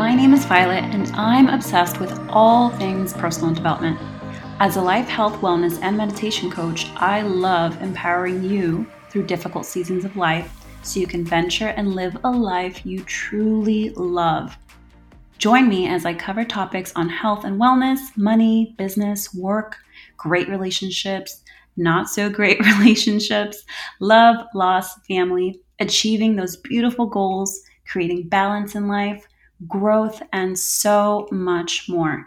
My name is Violet, and I'm obsessed with all things personal development. As a life, health, wellness, and meditation coach, I love empowering you through difficult seasons of life so you can venture and live a life you truly love. Join me as I cover topics on health and wellness, money, business, work, great relationships, not so great relationships, love, loss, family, achieving those beautiful goals, creating balance in life, growth, and so much more.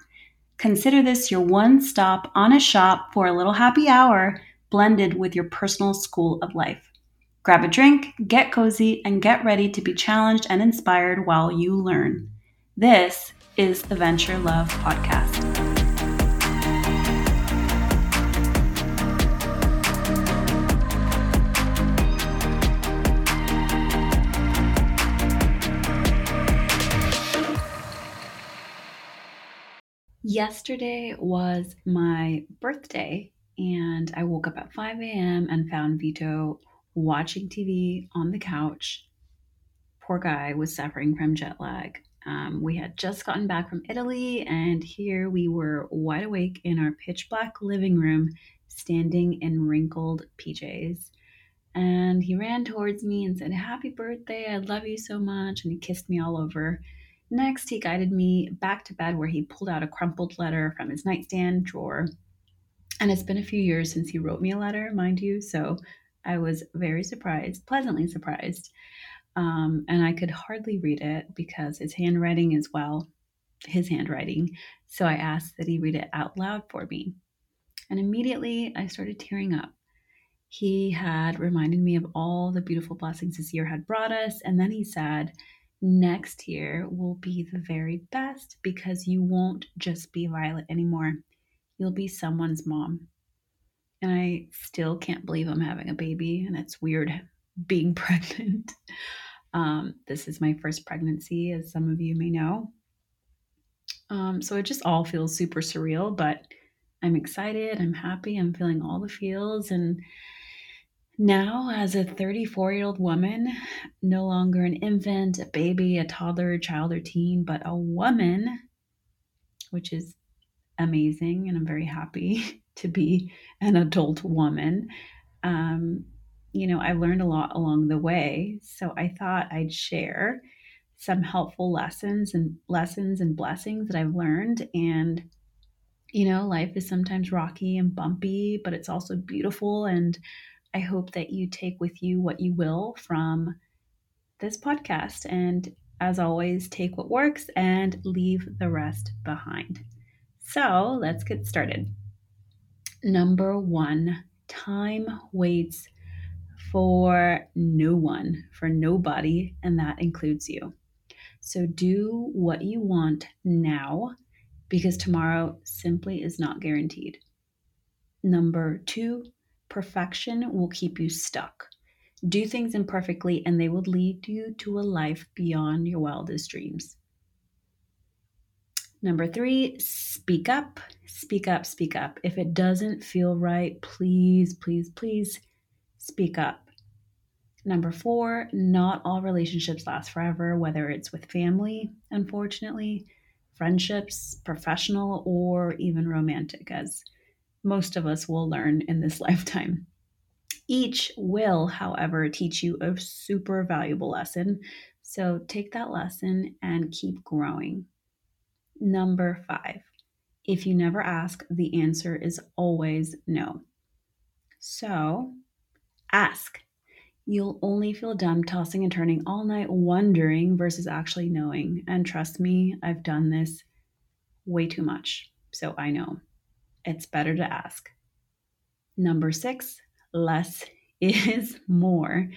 Consider this your one stop on a shop for a little happy hour blended with your personal school of life. Grab a drink, get cozy, and get ready to be challenged and inspired while you learn. This is the Venture Love Podcast. Yesterday was my birthday, and I woke up at 5 a.m. and found Vito watching TV on the couch. Poor guy was suffering from jet lag. Um, we had just gotten back from Italy, and here we were wide awake in our pitch black living room, standing in wrinkled PJs. And he ran towards me and said, Happy birthday, I love you so much. And he kissed me all over. Next, he guided me back to bed where he pulled out a crumpled letter from his nightstand drawer. And it's been a few years since he wrote me a letter, mind you, so I was very surprised, pleasantly surprised. Um, and I could hardly read it because his handwriting is, well, his handwriting. So I asked that he read it out loud for me. And immediately I started tearing up. He had reminded me of all the beautiful blessings this year had brought us. And then he said, next year will be the very best because you won't just be Violet anymore. You'll be someone's mom. And I still can't believe I'm having a baby, and it's weird being pregnant. Um, this is my first pregnancy, as some of you may know. Um, so it just all feels super surreal, but I'm excited, I'm happy, I'm feeling all the feels, and now, as a 34 year old woman, no longer an infant, a baby, a toddler, child, or teen, but a woman, which is amazing. And I'm very happy to be an adult woman. Um, you know, I learned a lot along the way. So I thought I'd share some helpful lessons and lessons and blessings that I've learned. And, you know, life is sometimes rocky and bumpy, but it's also beautiful. And I hope that you take with you what you will from this podcast. And as always, take what works and leave the rest behind. So let's get started. Number one, time waits for no one, for nobody, and that includes you. So do what you want now because tomorrow simply is not guaranteed. Number two, perfection will keep you stuck. Do things imperfectly, and they will lead you to a life beyond your wildest dreams. Number three, speak up, speak up, speak up. If it doesn't feel right, please, please, please speak up. Number four, not all relationships last forever, whether it's with family, unfortunately, friendships, professional, or even romantic, as most of us will learn in this lifetime. Each will, however, teach you a super valuable lesson. So take that lesson and keep growing. Number five, if you never ask, the answer is always no. So ask. You'll only feel dumb tossing and turning all night wondering versus actually knowing. And trust me, I've done this way too much. So I know it's better to ask. Number six, less is more.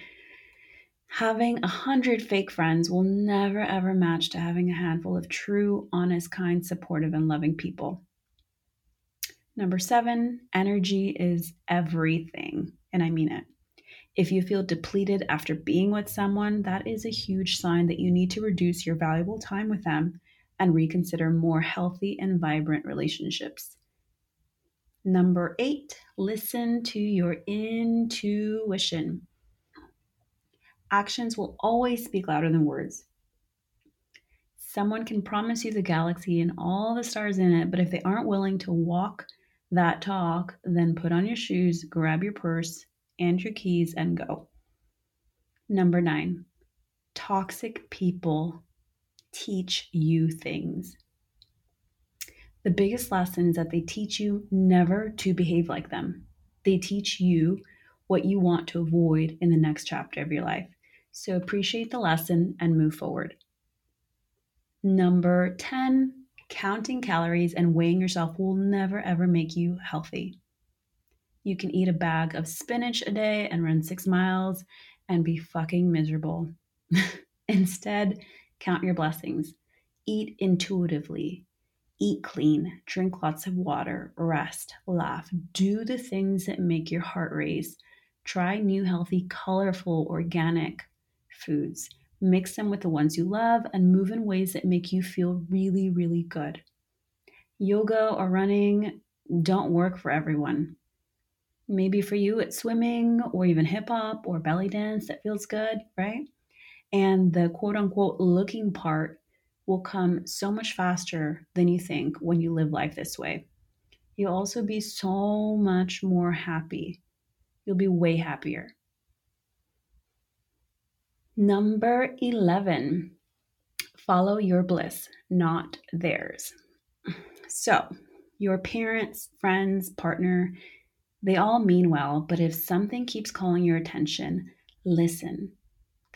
Having a hundred fake friends will never ever match to having a handful of true, honest, kind, supportive, and loving people. Number seven, energy is everything, and I mean it. If you feel depleted after being with someone, that is a huge sign that you need to reduce your valuable time with them and reconsider more healthy and vibrant relationships. Number eight, listen to your intuition. Actions will always speak louder than words. Someone can promise you the galaxy and all the stars in it, but if they aren't willing to walk that talk, then put on your shoes, grab your purse and your keys, and go. Number nine, toxic people teach you things. The biggest lesson is that they teach you never to behave like them. They teach you what you want to avoid in the next chapter of your life. So appreciate the lesson and move forward. Number 10, counting calories and weighing yourself will never ever make you healthy. You can eat a bag of spinach a day and run six miles and be fucking miserable. Instead, count your blessings. Eat intuitively. Eat clean. Drink lots of water. Rest. Laugh. Do the things that make your heart race. Try new, healthy, colorful, organic foods. Mix them with the ones you love and move in ways that make you feel really, really good. Yoga or running don't work for everyone. Maybe for you, it's swimming or even hip hop or belly dance that feels good, right? And the quote unquote looking part will come so much faster than you think when you live life this way. You'll also be so much more happy. You'll be way happier. Number 11, follow your bliss, not theirs. So, your parents, friends, partner, they all mean well, but if something keeps calling your attention, listen.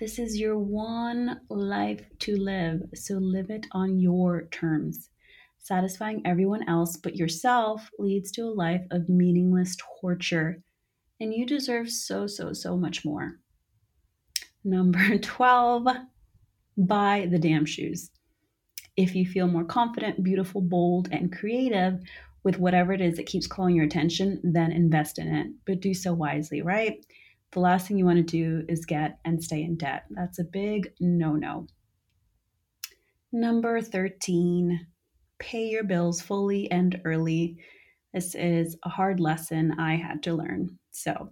This is your one life to live, so live it on your terms. Satisfying everyone else but yourself leads to a life of meaningless torture, and you deserve so, so, so much more. Number 12, buy the damn shoes. If you feel more confident, beautiful, bold, and creative with whatever it is that keeps calling your attention, then invest in it, but do so wisely, right? The last thing you want to do is get and stay in debt. That's a big no no. Number 13, pay your bills fully and early. This is a hard lesson I had to learn. So,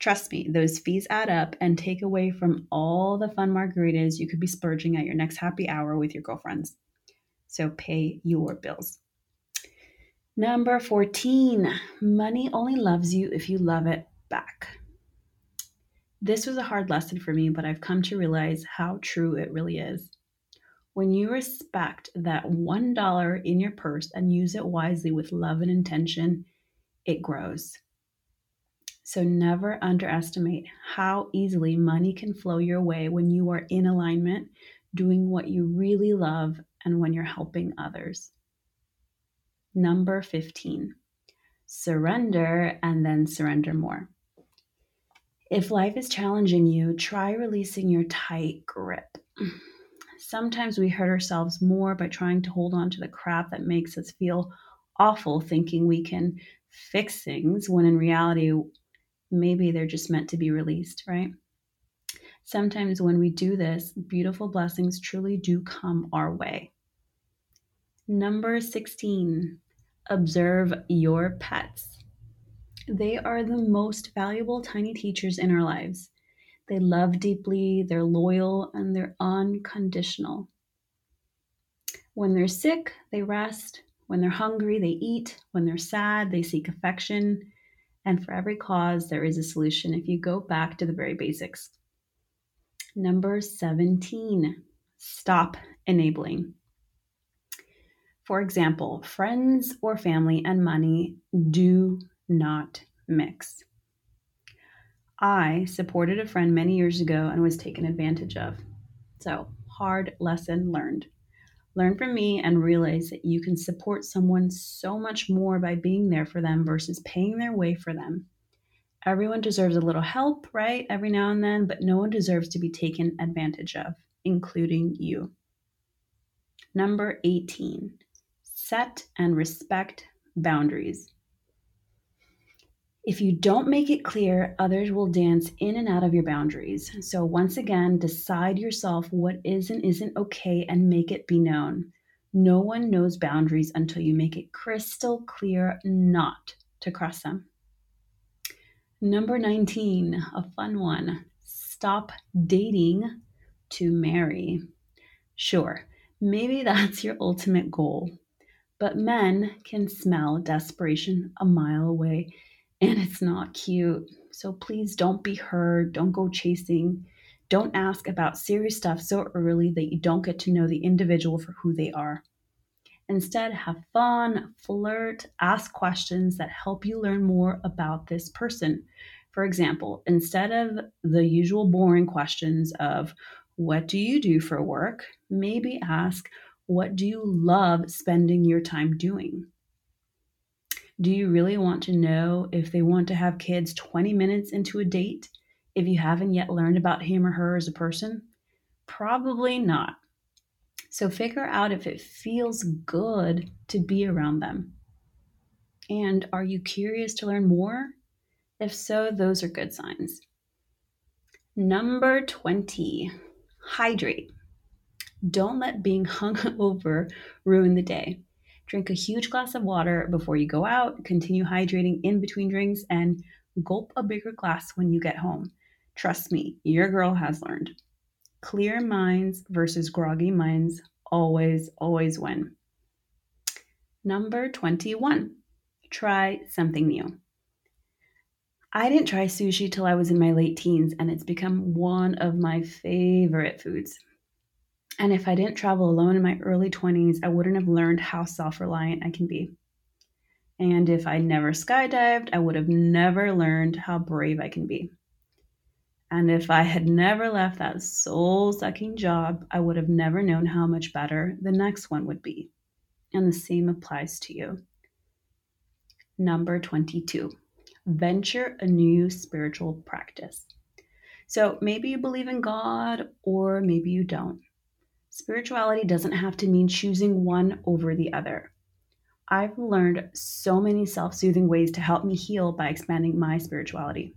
Trust me, those fees add up and take away from all the fun margaritas you could be splurging at your next happy hour with your girlfriends. So pay your bills. Number 14, money only loves you if you love it back. This was a hard lesson for me, but I've come to realize how true it really is. When you respect that $1 in your purse and use it wisely with love and intention, it grows. So never underestimate how easily money can flow your way when you are in alignment, doing what you really love, and when you're helping others. Number 15, surrender and then surrender more. If life is challenging you, try releasing your tight grip. Sometimes we hurt ourselves more by trying to hold on to the crap that makes us feel awful, thinking we can fix things when in reality maybe they're just meant to be released, right? Sometimes when we do this, beautiful blessings truly do come our way. Number 16, observe your pets. They are the most valuable tiny teachers in our lives. They love deeply, they're loyal, and they're unconditional. When they're sick, they rest. When they're hungry, they eat. When they're sad, they seek affection. And for every cause, there is a solution if you go back to the very basics. Number 17, stop enabling. For example, friends or family and money do not mix. I supported a friend many years ago and was taken advantage of. So, hard lesson learned. Learn from me and realize that you can support someone so much more by being there for them versus paying their way for them. Everyone deserves a little help, right? Every now and then, but no one deserves to be taken advantage of, including you. Number 18, set and respect boundaries. If you don't make it clear, others will dance in and out of your boundaries. So, once again, decide yourself what is and isn't okay and make it be known. No one knows boundaries until you make it crystal clear not to cross them. Number 19, a fun one stop dating to marry. Sure, Maybe that's your ultimate goal. But men can smell desperation a mile away, and it's not cute. So please don't be hurt. Don't go chasing. Don't ask about serious stuff so early that you don't get to know the individual for who they are. Instead, have fun, flirt, ask questions that help you learn more about this person. For example, instead of the usual boring questions of, What do you do for work? maybe ask, What do you love spending your time doing? Do you really want to know if they want to have kids 20 minutes into a date if you haven't yet learned about him or her as a person? Probably not. So figure out if it feels good to be around them. And are you curious to learn more? If so, those are good signs. Number 20, hydrate. Don't let being hungover ruin the day. Drink a huge glass of water before you go out, continue hydrating in between drinks, and gulp a bigger glass when you get home. Trust me, your girl has learned. Clear minds versus groggy minds always, always win. Number 21, try something new. I didn't try sushi till I was in my late teens, and it's become one of my favorite foods. And if I didn't travel alone in my early 20s, I wouldn't have learned how self reliant I can be. And if I never skydived, I would have never learned how brave I can be. And if I had never left that soul sucking job, I would have never known how much better the next one would be. And the same applies to you. Number 22 venture a new spiritual practice. So maybe you believe in God or maybe you don't. Spirituality doesn't have to mean choosing one over the other. I've learned so many self soothing ways to help me heal by expanding my spirituality.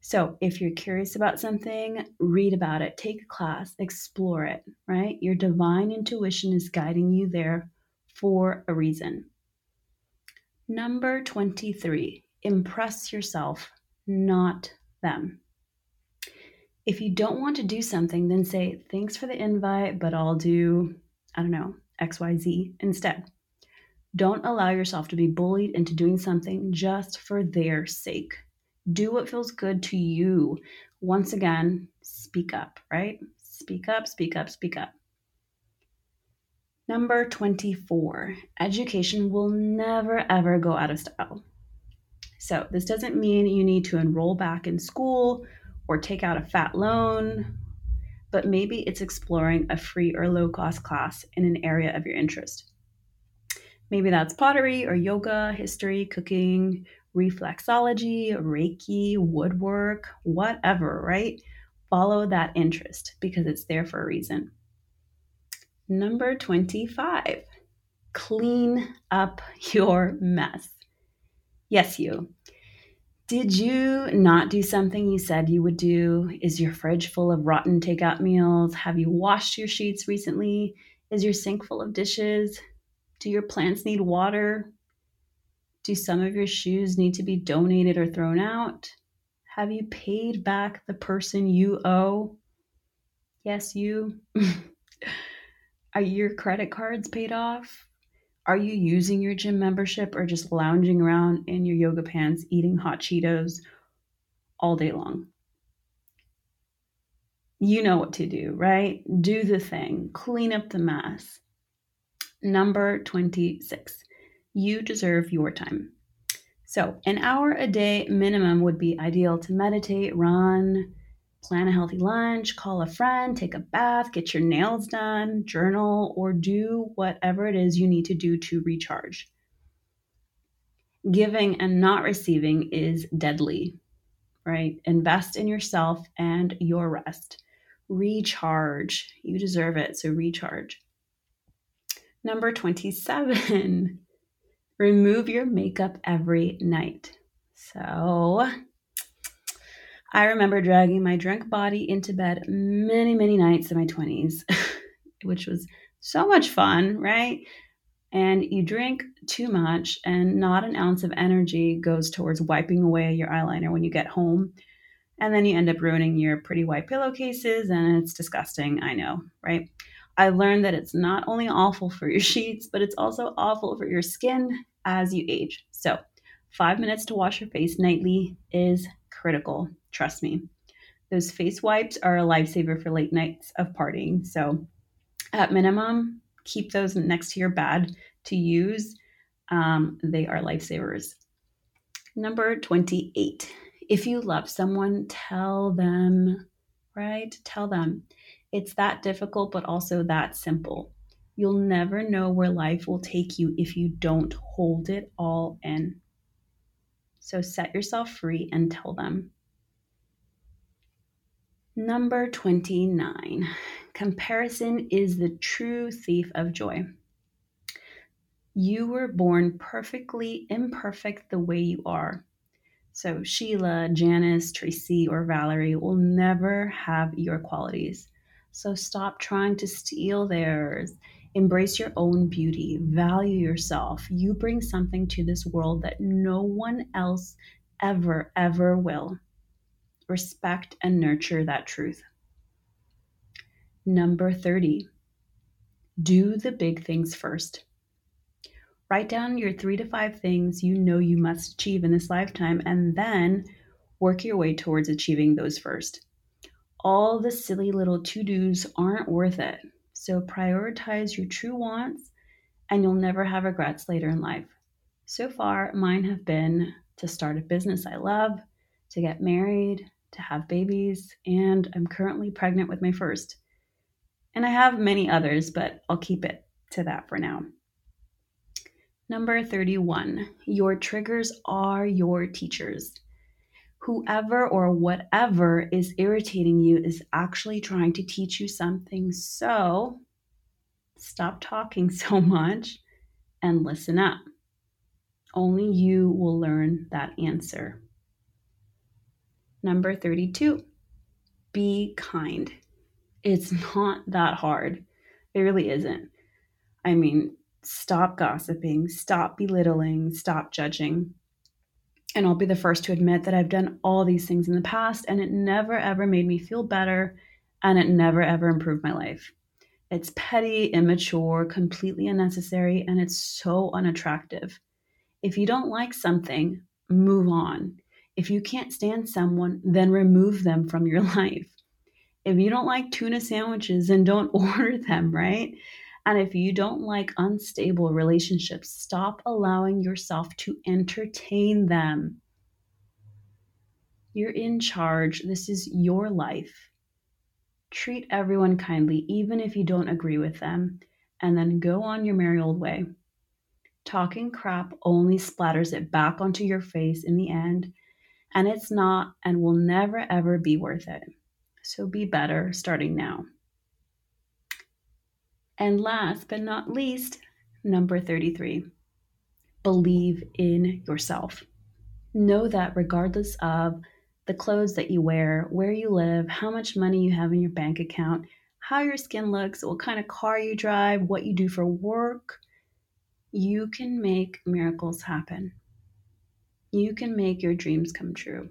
So, if you're curious about something, read about it, take a class, explore it, right? Your divine intuition is guiding you there for a reason. Number 23, impress yourself, not them. If you don't want to do something, then say, thanks for the invite, but I'll do, I don't know, XYZ instead. Don't allow yourself to be bullied into doing something just for their sake do what feels good to you. Once again, speak up, right? Speak up, speak up, speak up. Number 24, education will never ever go out of style. So, this doesn't mean you need to enroll back in school or take out a fat loan, but maybe it's exploring a free or low cost class in an area of your interest. Maybe that's pottery or yoga, history, cooking, reflexology, Reiki, woodwork, whatever, right? Follow that interest because it's there for a reason. Number 25, clean up your mess. Yes, you. Did you not do something you said you would do? Is your fridge full of rotten takeout meals? Have you washed your sheets recently? Is your sink full of dishes? Do your plants need water? Do some of your shoes need to be donated or thrown out? Have you paid back the person you owe? Yes, you. Are your credit cards paid off? Are you using your gym membership or just lounging around in your yoga pants eating hot Cheetos all day long? You know what to do, right? Do the thing, clean up the mess. Number 26 you deserve your time. So, an hour a day minimum would be ideal to meditate, run, plan a healthy lunch, call a friend, take a bath, get your nails done, journal, or do whatever it is you need to do to recharge. Giving and not receiving is deadly, right? Invest in yourself and your rest. Recharge. You deserve it, so recharge. Number 27 remove your makeup every night. So I remember dragging my drunk body into bed many, many nights in my 20s, which was so much fun, right? And you drink too much, and not an ounce of energy goes towards wiping away your eyeliner when you get home. And then you end up ruining your pretty white pillowcases, and it's disgusting, I know, right? I learned that it's not only awful for your sheets, but it's also awful for your skin as you age. So, five minutes to wash your face nightly is critical. Trust me. Those face wipes are a lifesaver for late nights of partying. So, at minimum, keep those next to your bed to use. Um, they are lifesavers. Number 28. If you love someone, tell them, right? Tell them. It's that difficult, but also that simple. You'll never know where life will take you if you don't hold it all in. So set yourself free and tell them. Number 29. Comparison is the true thief of joy. You were born perfectly imperfect the way you are. So, Sheila, Janice, Tracy, or Valerie will never have your qualities. So, stop trying to steal theirs. Embrace your own beauty. Value yourself. You bring something to this world that no one else ever, ever will. Respect and nurture that truth. Number 30. Do the big things first. Write down your three to five things you know you must achieve in this lifetime and then work your way towards achieving those first. All the silly little to dos aren't worth it. So prioritize your true wants and you'll never have regrets later in life. So far, mine have been to start a business I love, to get married, to have babies, and I'm currently pregnant with my first. And I have many others, but I'll keep it to that for now. Number 31, your triggers are your teachers. Whoever or whatever is irritating you is actually trying to teach you something. So stop talking so much and listen up. Only you will learn that answer. Number 32, be kind. It's not that hard. It really isn't. I mean, stop gossiping, stop belittling, stop judging. And I'll be the first to admit that I've done all these things in the past and it never ever made me feel better and it never ever improved my life. It's petty, immature, completely unnecessary, and it's so unattractive. If you don't like something, move on. If you can't stand someone, then remove them from your life. If you don't like tuna sandwiches, then don't order them, right? And if you don't like unstable relationships, stop allowing yourself to entertain them. You're in charge. This is your life. Treat everyone kindly, even if you don't agree with them, and then go on your merry old way. Talking crap only splatters it back onto your face in the end, and it's not and will never ever be worth it. So be better starting now. And last but not least, number 33 believe in yourself. Know that regardless of the clothes that you wear, where you live, how much money you have in your bank account, how your skin looks, what kind of car you drive, what you do for work, you can make miracles happen. You can make your dreams come true.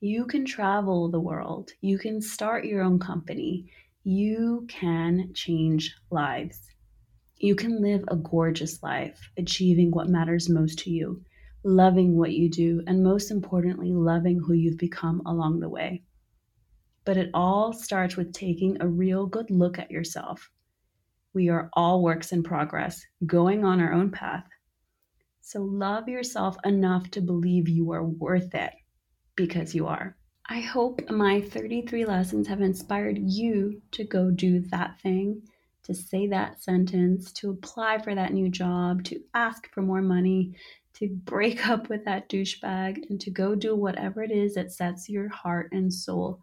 You can travel the world. You can start your own company you can change lives. You can live a gorgeous life, achieving what matters most to you, loving what you do, and most importantly, loving who you've become along the way. But it all starts with taking a real good look at yourself. We are all works in progress, going on our own path. So love yourself enough to believe you are worth it because you are. I hope my 33 lessons have inspired you to go do that thing, to say that sentence, to apply for that new job, to ask for more money, to break up with that douchebag, and to go do whatever it is that sets your heart and soul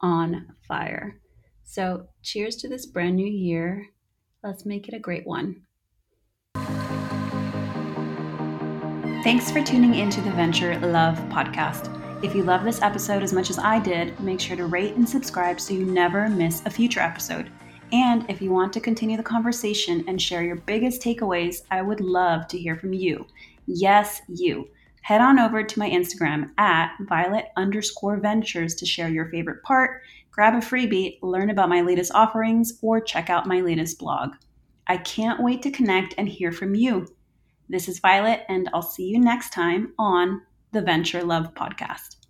on fire. So, cheers to this brand new year. Let's make it a great one. Thanks for tuning into the Venture Love podcast. If you love this episode as much as I did, make sure to rate and subscribe so you never miss a future episode. And if you want to continue the conversation and share your biggest takeaways, I would love to hear from you. Yes, you. Head on over to my Instagram at violet underscore ventures to share your favorite part, grab a freebie, learn about my latest offerings, or check out my latest blog. I can't wait to connect and hear from you. This is Violet, and I'll see you next time on the Venture Love Podcast.